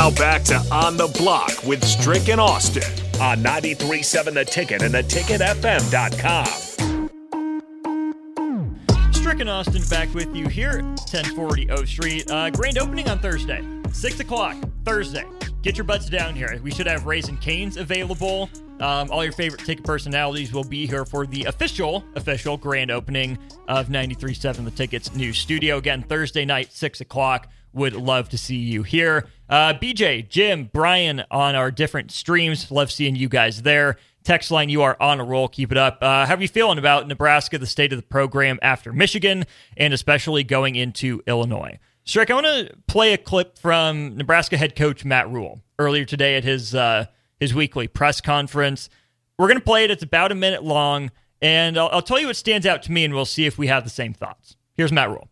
Now back to On the Block with Strick and Austin on 93.7 The Ticket and theticketfm.com. Strick and Austin back with you here at 1040 O Street. Uh, grand opening on Thursday, 6 o'clock, Thursday. Get your butts down here. We should have Raising Cane's available. Um, all your favorite ticket personalities will be here for the official, official grand opening of 93.7 The Ticket's new studio. Again, Thursday night, 6 o'clock. Would love to see you here. Uh, BJ, Jim, Brian on our different streams. Love seeing you guys there. Text line, you are on a roll. Keep it up. Uh, how are you feeling about Nebraska, the state of the program after Michigan, and especially going into Illinois? Strick, I want to play a clip from Nebraska head coach Matt Rhule earlier today at his uh, his weekly press conference. We're going to play it. It's about a minute long, and I'll, I'll tell you what stands out to me, and we'll see if we have the same thoughts. Here's Matt Rhule.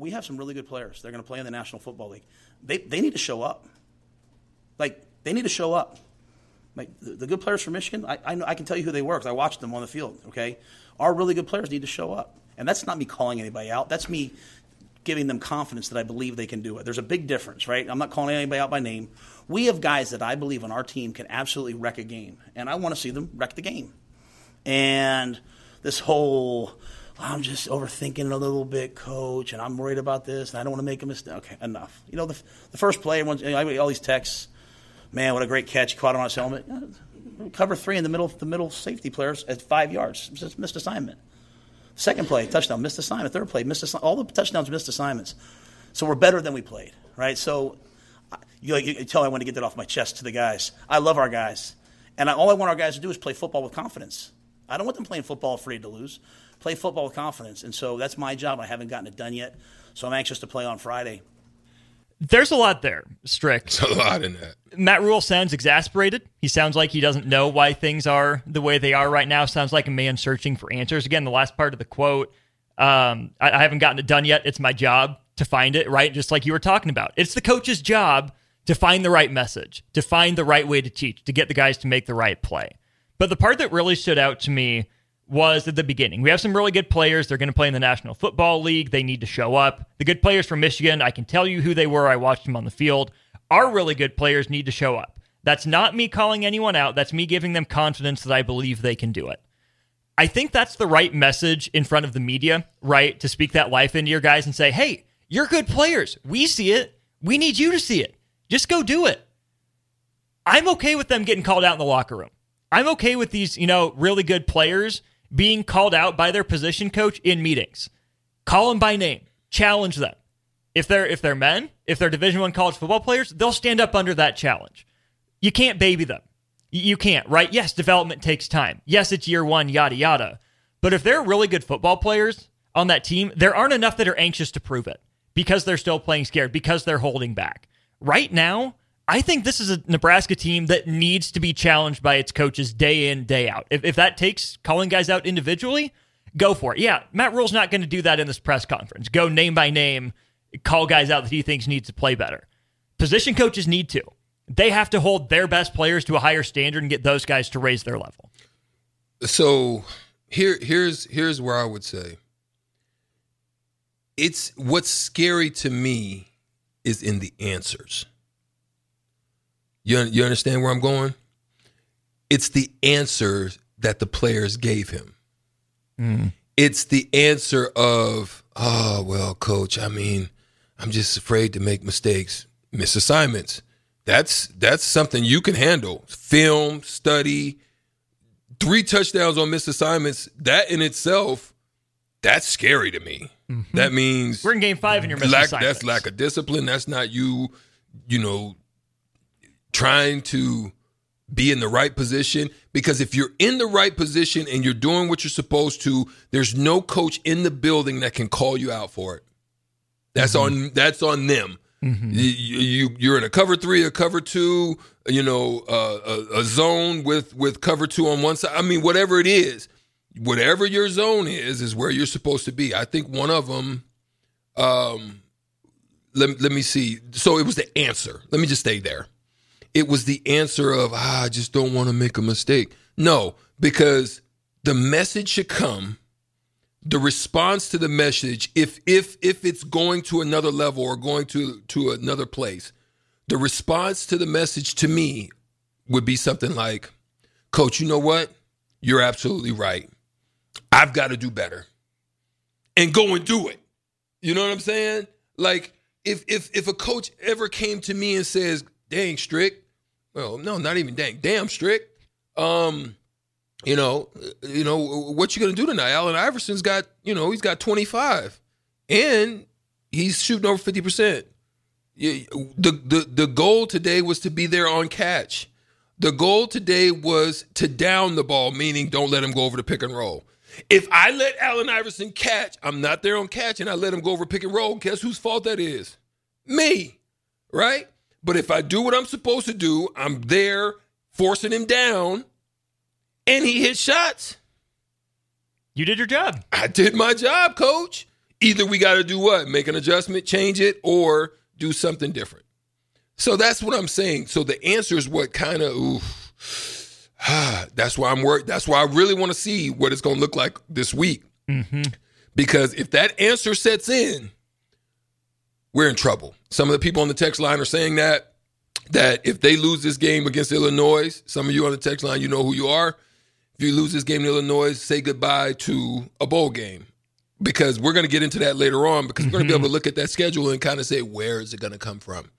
We have some really good players. They're going to play in the National Football League. They, they need to show up. Like, they need to show up. Like, the, the good players from Michigan, I, I, know, I can tell you who they were because I watched them on the field, okay? Our really good players need to show up. And that's not me calling anybody out. That's me giving them confidence that I believe they can do it. There's a big difference, right? I'm not calling anybody out by name. We have guys that I believe on our team can absolutely wreck a game, and I want to see them wreck the game. And this whole I'm just overthinking a little bit, coach, and I'm worried about this, and I don't want to make a mistake. Okay, enough. You know, the, the first play, you know, all these texts, man, what a great catch, caught him on his helmet. Uh, cover three in the middle, the middle safety players at five yards, just missed assignment. Second play, touchdown, missed assignment. Third play, missed assignment. All the touchdowns, missed assignments. So we're better than we played, right? So you, you tell I want to get that off my chest to the guys. I love our guys, and I, all I want our guys to do is play football with confidence. I don't want them playing football afraid to lose play football with confidence. And so that's my job. I haven't gotten it done yet. So I'm anxious to play on Friday. There's a lot there, Strick. There's a lot in that. Matt Rhule sounds exasperated. He sounds like he doesn't know why things are the way they are right now. Sounds like a man searching for answers. Again, the last part of the quote, um, I, I haven't gotten it done yet. It's my job to find it, right? Just like you were talking about. It's the coach's job to find the right message, to find the right way to teach, to get the guys to make the right play. But the part that really stood out to me was at the beginning. We have some really good players. They're going to play in the National Football League. They need to show up. The good players from Michigan, I can tell you who they were. I watched them on the field. Our really good players need to show up. That's not me calling anyone out. That's me giving them confidence that I believe they can do it. I think that's the right message in front of the media, right? To speak that life into your guys and say, hey, you're good players. We see it. We need you to see it. Just go do it. I'm okay with them getting called out in the locker room. I'm okay with these, you know, really good players being called out by their position coach in meetings. Call them by name, challenge them. If they're if they're men, if they're Division One college football players, they'll stand up under that challenge. You can't baby them. You can't, right? Yes, development takes time. Yes, it's year one, yada yada. But if they're really good football players on that team, there aren't enough that are anxious to prove it because they're still playing scared, because they're holding back. Right now, I think this is a Nebraska team that needs to be challenged by its coaches day in, day out. If, if that takes calling guys out individually, go for it. Yeah, Matt Rhule's not going to do that in this press conference. Go name by name, call guys out that he thinks needs to play better. Position coaches need to. They have to hold their best players to a higher standard and get those guys to raise their level. So here here's here's where I would say it's what's scary to me is in the answers. You, you understand where I'm going? It's the answer that the players gave him. Mm. It's the answer of, oh, well, coach, I mean, I'm just afraid to make mistakes, miss assignments. That's that's something you can handle. Film, study, three touchdowns on missed assignments, that in itself, that's scary to me. Mm-hmm. That means we're in game five and you're missing lack, assignments. That's lack of discipline. That's not you, you know, trying to be in the right position because if you're in the right position and you're doing what you're supposed to, there's no coach in the building that can call you out for it. That's mm-hmm. on that's on them. Mm-hmm. You, you are in a cover three, a cover two, you know, uh, a, a zone with with cover two on one side. I mean, whatever it is, whatever your zone is, is where you're supposed to be. I think one of them. Um, let let me see. So it was the answer. Let me just stay there. It was the answer of ah, I just don't want to make a mistake. No, because the message should come the response to the message if if if it's going to another level or going to to another place the response to the message to me would be something like coach you know what? You're absolutely right. I've got to do better and go and do it. You know what i'm saying? Like if if if a coach ever came to me and says dang Strick. well no not even dang damn Strick. um you know, you know what you gonna do tonight? Allen Iverson's got, you know, he's got 25, and he's shooting over 50 percent. The the the goal today was to be there on catch. The goal today was to down the ball, meaning don't let him go over the pick and roll. If I let Allen Iverson catch, I'm not there on catch, and I let him go over pick and roll. Guess whose fault that is? Me, right? But if I do what I'm supposed to do, I'm there forcing him down and he hit shots. You did your job. I did my job, coach. Either we got to do what? Make an adjustment, change it, or do something different. So that's what I'm saying. So the answer is what kind of oof. that's why I'm worried. That's why I really want to see what it's going to look like this week. Mm-hmm. Because if that answer sets in, we're in trouble. Some of the people on the text line are saying that that if they lose this game against Illinois, some of you on the text line, you know who you are if you lose this game in Illinois, say goodbye to a bowl game. Because we're going to get into that later on because we're going to be able to mm-hmm. look at that schedule and kind of say, where is it going to come from?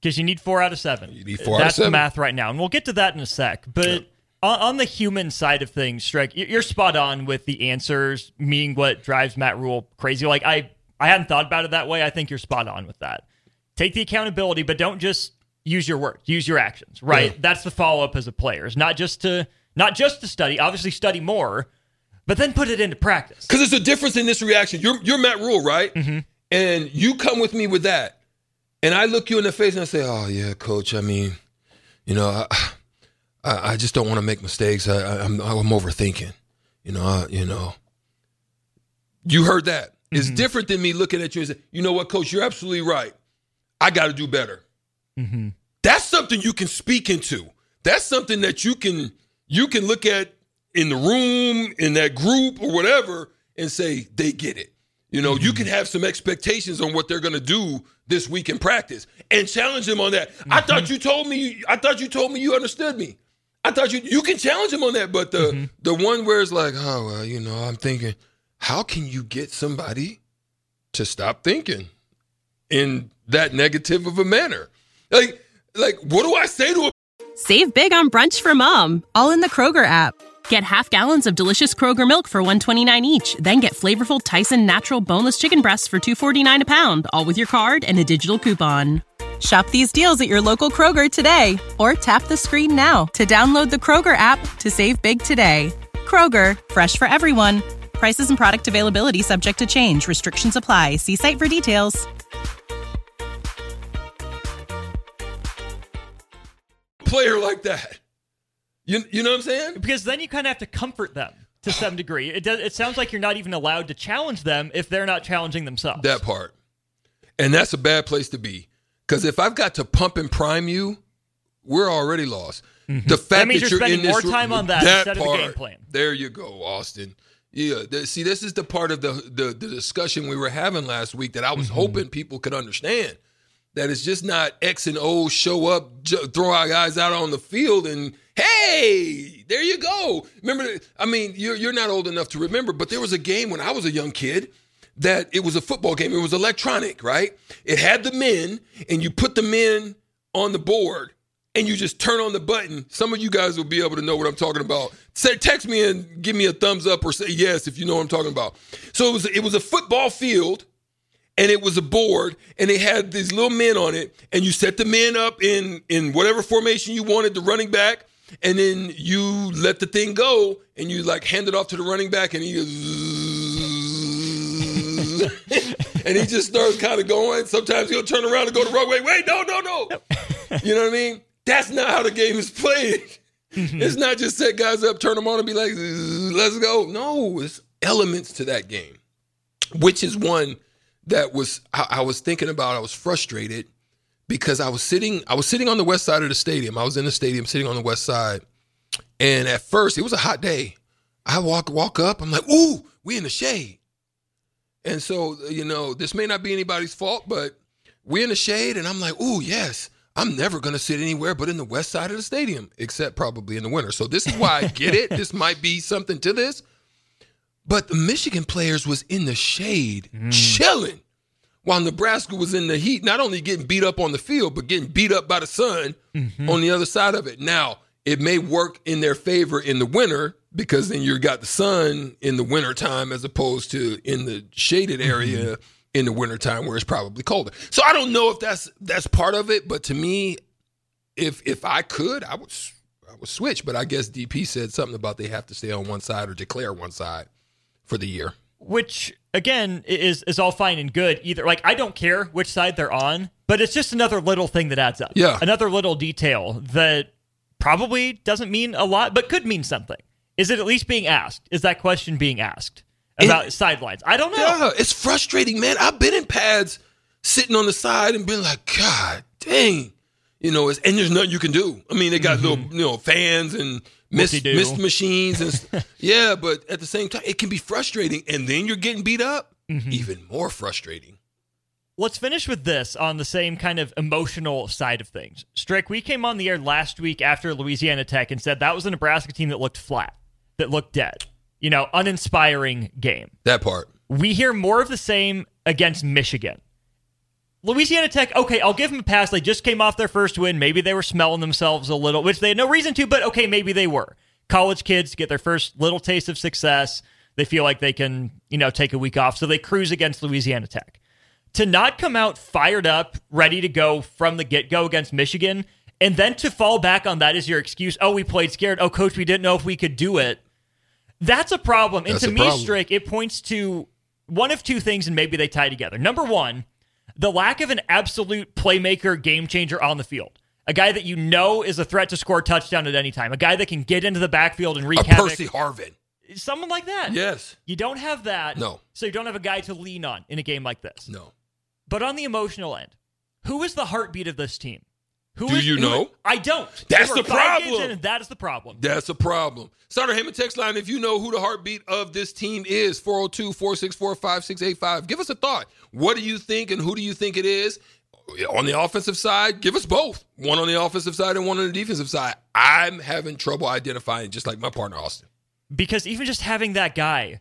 Because you need four out of seven. You need four That's the math right now. And we'll get to that in a sec. But yeah. on, on, the human side of things, Strick, you're spot on with the answers, meaning what drives Matt Rhule crazy. Like, I, I hadn't thought about it that way. I think you're spot on with that. Take the accountability, but don't just use your words, use your actions, right? Yeah. That's the follow up as a player. It's not just to – not just to study, obviously study more, but then put it into practice. Because there's a difference in this reaction. You're, you're Matt Rhule, right? Mm-hmm. And you come with me with that. And I look you in the face and I say, oh, yeah, coach, I mean, you know, I, I, I just don't want to make mistakes. I, am I'm, I'm overthinking. You know, I, you know. You heard that. Mm-hmm. It's different than me looking at you and saying, you know what, coach, you're absolutely right. I got to do better. Mm-hmm. That's something you can speak into. That's something that you can you can look at in the room, in that group or whatever, and say, they get it. You know, mm-hmm. you can have some expectations on what they're going to do this week in practice and challenge them on that. Mm-hmm. I thought you told me, I thought you told me you understood me. I thought you you can challenge them on that, but the mm-hmm. the one where it's like, oh well, you know, I'm thinking, how can you get somebody to stop thinking in that negative of a manner? Like, like what do I say to a Save big on brunch for mom, all in the Kroger app. Get half gallons of delicious Kroger milk for 129 each, then get flavorful Tyson natural boneless chicken breasts for 249 a pound, all with your card and a digital coupon. Shop these deals at your local Kroger today or tap the screen now to download the Kroger app to save big today. Kroger, fresh for everyone. Prices and product availability subject to change. Restrictions apply. See site for details. player like that. You, you know what I'm saying? Because then you kind of have to comfort them to some degree. It does, it sounds like you're not even allowed to challenge them if they're not challenging themselves. That part. And that's a bad place to be. Because if I've got to pump and prime you, we're already lost. Mm-hmm. The fact that, means that you're, you're spending more time on that, that instead part, of the game plan. There you go, Austin. Yeah, see, this is the part of the, the, the discussion we were having last week that I was mm-hmm. hoping people could understand that it's just not X and O show up, throw our guys out on the field, and hey, there you go. Remember, I mean, you're, you're not old enough to remember, but there was a game when I was a young kid that it was a football game. It was electronic, right? It had the men, and you put the men on the board, and you just turn on the button. Some of you guys will be able to know what I'm talking about. Say, text me and give me a thumbs up or say yes if you know what I'm talking about. So it was it was a football field and it was a board and it had these little men on it and you set the men up in in whatever formation you wanted the running back and then you let the thing go and you like hand it off to the running back and he goes and he just starts kind of going. Sometimes he'll turn around and go the wrong way. Wait, no, no, no. You know what I mean? That's not how the game is played. it's not just set guys up, turn them on, and be like, let's go. No, it's elements to that game, which is one that was I, I was thinking about. I was frustrated because I was sitting I was sitting on the west side of the stadium. I was in the stadium sitting on the west side. And at first, it was a hot day. I walk walk up, I'm like, "Ooh, we in the shade." And so, you know, this may not be anybody's fault, but we're in the shade and I'm like, "Ooh, yes. I'm never going to sit anywhere but in the west side of the stadium, except probably in the winter." So this is why I get it. this might be something to this. But the Michigan players was in the shade, mm. chilling while Nebraska was in the heat, not only getting beat up on the field, but getting beat up by the sun mm-hmm. on the other side of it. Now, it may work in their favor in the winter because then you got the sun in the wintertime as opposed to in the shaded area mm-hmm. In the wintertime where it's probably colder. So I don't know if that's that's part of it, but to me, if if I could, I would I would switch. But I guess DP said something about they have to stay on one side or declare one side for the year. Which again is is all fine and good either. Like i don't care which side they're on but it's just another little thing that adds up. Yeah. Another little detail that probably doesn't mean a lot but could mean something. Is it at least being asked? Is that question being asked about it, sidelines i don't know yeah it's frustrating man i've been in pads sitting on the side and been like god dang you know and there's nothing you can do i mean they got mm-hmm. little you know fans and mist, mist machines and yeah, but at the same time, it can be frustrating, and then you're getting beat up, mm-hmm. even more frustrating. Let's finish with this on the same kind of emotional side of things. Strick, we came on the air last week after Louisiana Tech and said that was a Nebraska team that looked flat, that looked dead. You know, uninspiring game. That part. We hear more of the same against Michigan. Louisiana Tech, okay, I'll give them a pass. They just came off their first win. Maybe they were smelling themselves a little, which they had no reason to, but okay, maybe they were. College kids get their first little taste of success. They feel like they can, you know, take a week off. So they cruise against Louisiana Tech. To not come out fired up, ready to go from the get go against Michigan, and then to fall back on that as your excuse, oh, we played scared. Oh, coach, we didn't know if we could do it. That's a problem. And That's to me, problem. Strick, it points to one of two things, and maybe they tie together. Number one, the lack of an absolute playmaker, game changer on the field. A guy that you know is a threat to score a touchdown at any time. A guy that can get into the backfield and wreak a havoc. Percy Harvin. Someone like that. Yes. You don't have that. No. So you don't have a guy to lean on in a game like this. No. But on the emotional end, who is the heartbeat of this team? Who Do is, you know? I don't. That's the problem. that is the problem. That's the problem. Starter Heyman text line if you know who the heartbeat of this team is 402 464 5685. Give us a thought. What do you think and who do you think it is? On the offensive side, give us both. One on the offensive side and one on the defensive side. I'm having trouble identifying, just like my partner Austin. Because even just having that guy,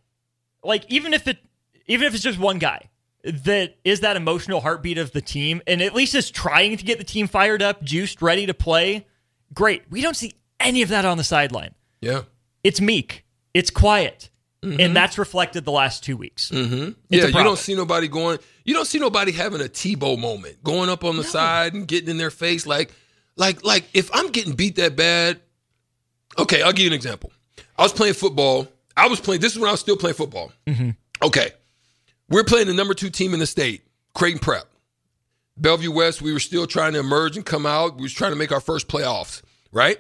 like even if it, even if it's just one guy, that is that emotional heartbeat of the team and at least is trying to get the team fired up, juiced, ready to play. Great. We don't see any of that on the sideline. Yeah. It's meek. It's quiet. Mm-hmm. And that's reflected the last two weeks. Mm-hmm. Yeah, you don't see nobody going. You don't see nobody having a Tebow moment, going up on the no. side and getting in their face. Like, like, like if I'm getting beat that bad. Okay, I'll give you an example. I was playing football. I was playing. This is when I was still playing football. Mm-hmm. Okay, we're playing the number two team in the state, Creighton Prep. Bellevue West, we were still trying to emerge and come out. We was trying to make our first playoffs, right?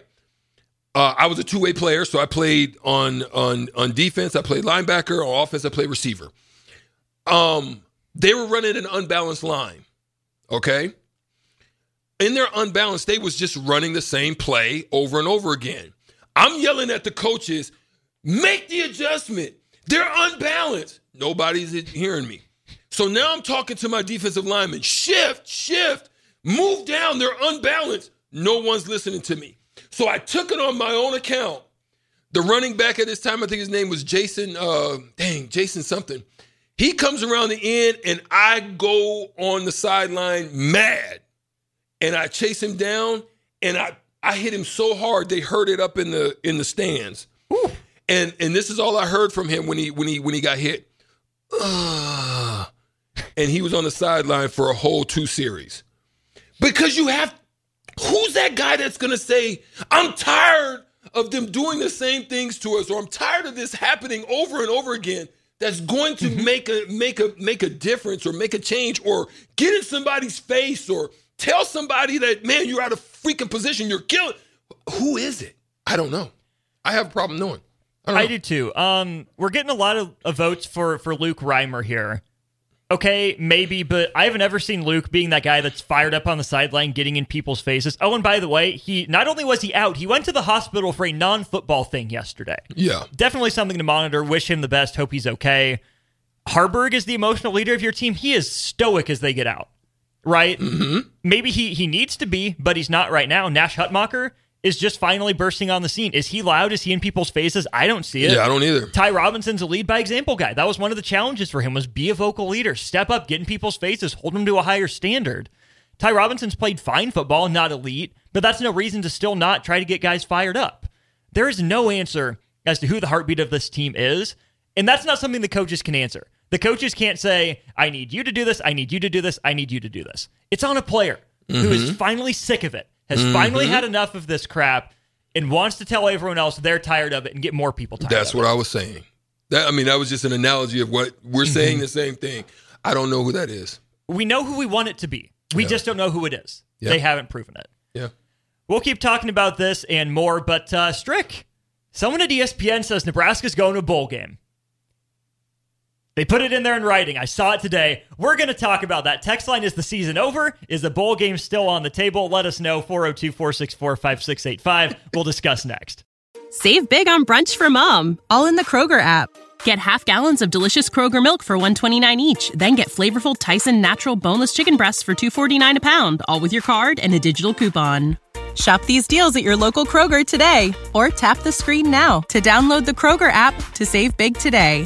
Uh, I was a two-way player, so I played on on on defense. I played linebacker. On offense, I played receiver. Um, they were running an unbalanced line. Okay. In their unbalanced, they was just running the same play over and over again. I'm yelling at the coaches, make the adjustment. They're unbalanced. Nobody's hearing me. So now I'm talking to my defensive lineman. Shift, shift, move down. They're unbalanced. No one's listening to me. So I took it on my own account. The running back at this time, I think his name was Jason, uh, dang, Jason something. He comes around the end and I go on the sideline mad. And I chase him down and I, I hit him so hard they heard it up in the in the stands. Whew. And and this is all I heard from him when he when he when he got hit. Uh, and he was on the sideline for a whole two series. Because you have who's that guy that's gonna say, I'm tired of them doing the same things to us, or I'm tired of this happening over and over again. that's going to make a make a make a difference or make a change or get in somebody's face or tell somebody that man you're out of freaking position you're killing who is it i don't know i have a problem knowing i, I do too um we're getting a lot of, of votes for for luke reimer here okay maybe but i haven't ever seen luke being that guy that's fired up on the sideline getting in people's faces oh and by the way he not only was he out he went to the hospital for a non-football thing yesterday yeah definitely something to monitor. Wish him the best. Hope he's okay. Haarberg is the emotional leader of your team. He is stoic as they get out, right? Mm-hmm. Maybe he he needs to be, but he's not right now. Nash Hutmacher is just finally bursting on the scene. Is he loud? Is he in people's faces? I don't see it. yeah i don't either Ty Robinson's a lead by example guy. That was one of the challenges for him was be a vocal leader, step up, get in people's faces, hold them to a higher standard. Ty Robinson's played fine football, not elite, but that's no reason to still not try to get guys fired up. There is no answer as to who the heartbeat of this team is, and that's not something the coaches can answer. The coaches can't say, I need you to do this, I need you to do this, I need you to do this. It's on a player who is mm-hmm. finally sick of it, has finally had enough of this crap, and wants to tell everyone else they're tired of it and get more people tired that's of what it. i was saying that i mean that was just an analogy of what we're saying the same thing i don't know who that is we know who we want it to be. We just don't know who it is. Yeah. They haven't proven it. yeah We'll keep talking about this and more, but uh, Strick, someone at ESPN says Nebraska's going to a bowl game. They put it in there in writing. I saw it today. We're going to talk about that. Text line is the season over? Is the bowl game still on the table? Let us know 402 464 5685. We'll discuss next. Save big on brunch for mom, all in the Kroger app. Get half gallons of delicious Kroger milk for 129 each, then get flavorful Tyson natural boneless chicken breasts for 249 a pound, all with your card and a digital coupon. Shop these deals at your local Kroger today or tap the screen now to download the Kroger app to save big today.